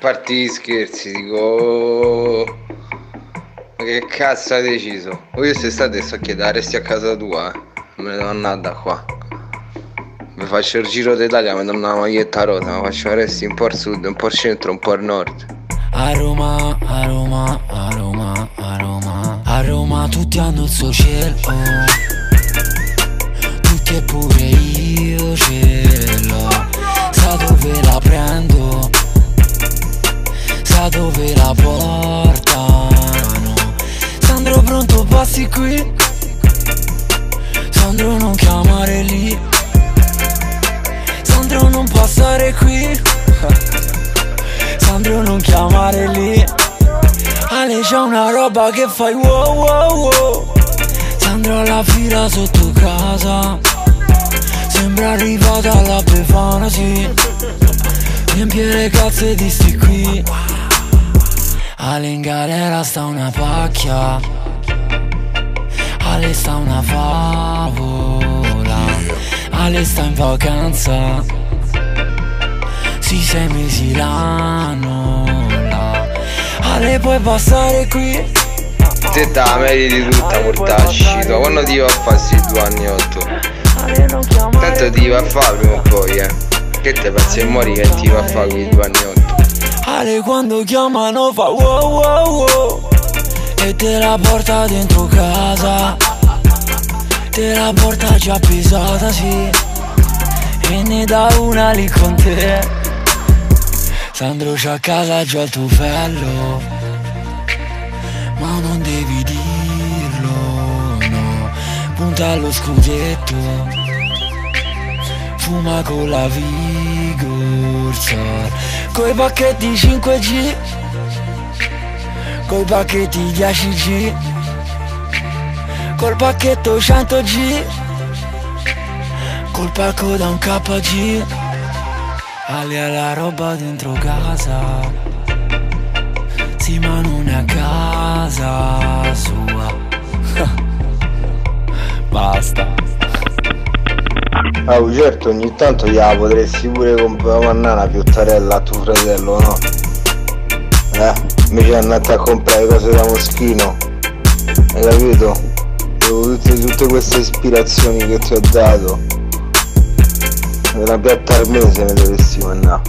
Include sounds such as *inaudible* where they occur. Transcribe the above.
parti scherzi, dico... Ma che cazzo hai deciso? O io state sto a chiedere, resti a casa tua, eh. Me ne devo andare da qua. Mi faccio il giro d'Italia, mi do una maglietta rosa, mi faccio resti un po' al sud, un po' al centro, un po' al nord. A Roma, a Roma, a Roma, a Roma A Roma tutti hanno il suo cielo Tutti e pure io Dove la portano. Sandro pronto passi qui. Sandro non chiamare lì. Sandro non passare qui. *laughs* Sandro non chiamare lì. Ale c'è una roba che fai wow wow wow. Sandro alla fila sotto casa. Sembra arrivata alla Befana sì. Le cazze di sti qui Ale in galera sta una pacchia. Ale sta una favola. Ale sta in vacanza. Sì, sei mesi l'anno Ale puoi passare qui. Te la meriti tutta portacci tua Quando ti va a fare sti due anni otto? Tanto ti va a fare prima o poi eh. Che te pensi e muori che ti va a fare quei due anni otto Ale quando chiamano fa wow wow wow. E te la porta dentro casa. Te la porta già pesata sì. E ne dà una lì con te. Sandro c'ha a casa già il tufello Ma non devi dirlo, no. Punta allo scudetto. Fuma con la Vigor Coi pacchetti 5G Coi pacchetti 10G Col pacchetto 100G Col pacco da un KG Ali alla roba dentro casa Sì ma non è a casa Ah certo ogni tanto gliela potresti pure comprare una piottarella a tuo fratello no? Eh, invece andate a comprare cose da moschino Hai capito? Tutte, tutte queste ispirazioni che ti ho dato una piatta armese ne dovresti mandare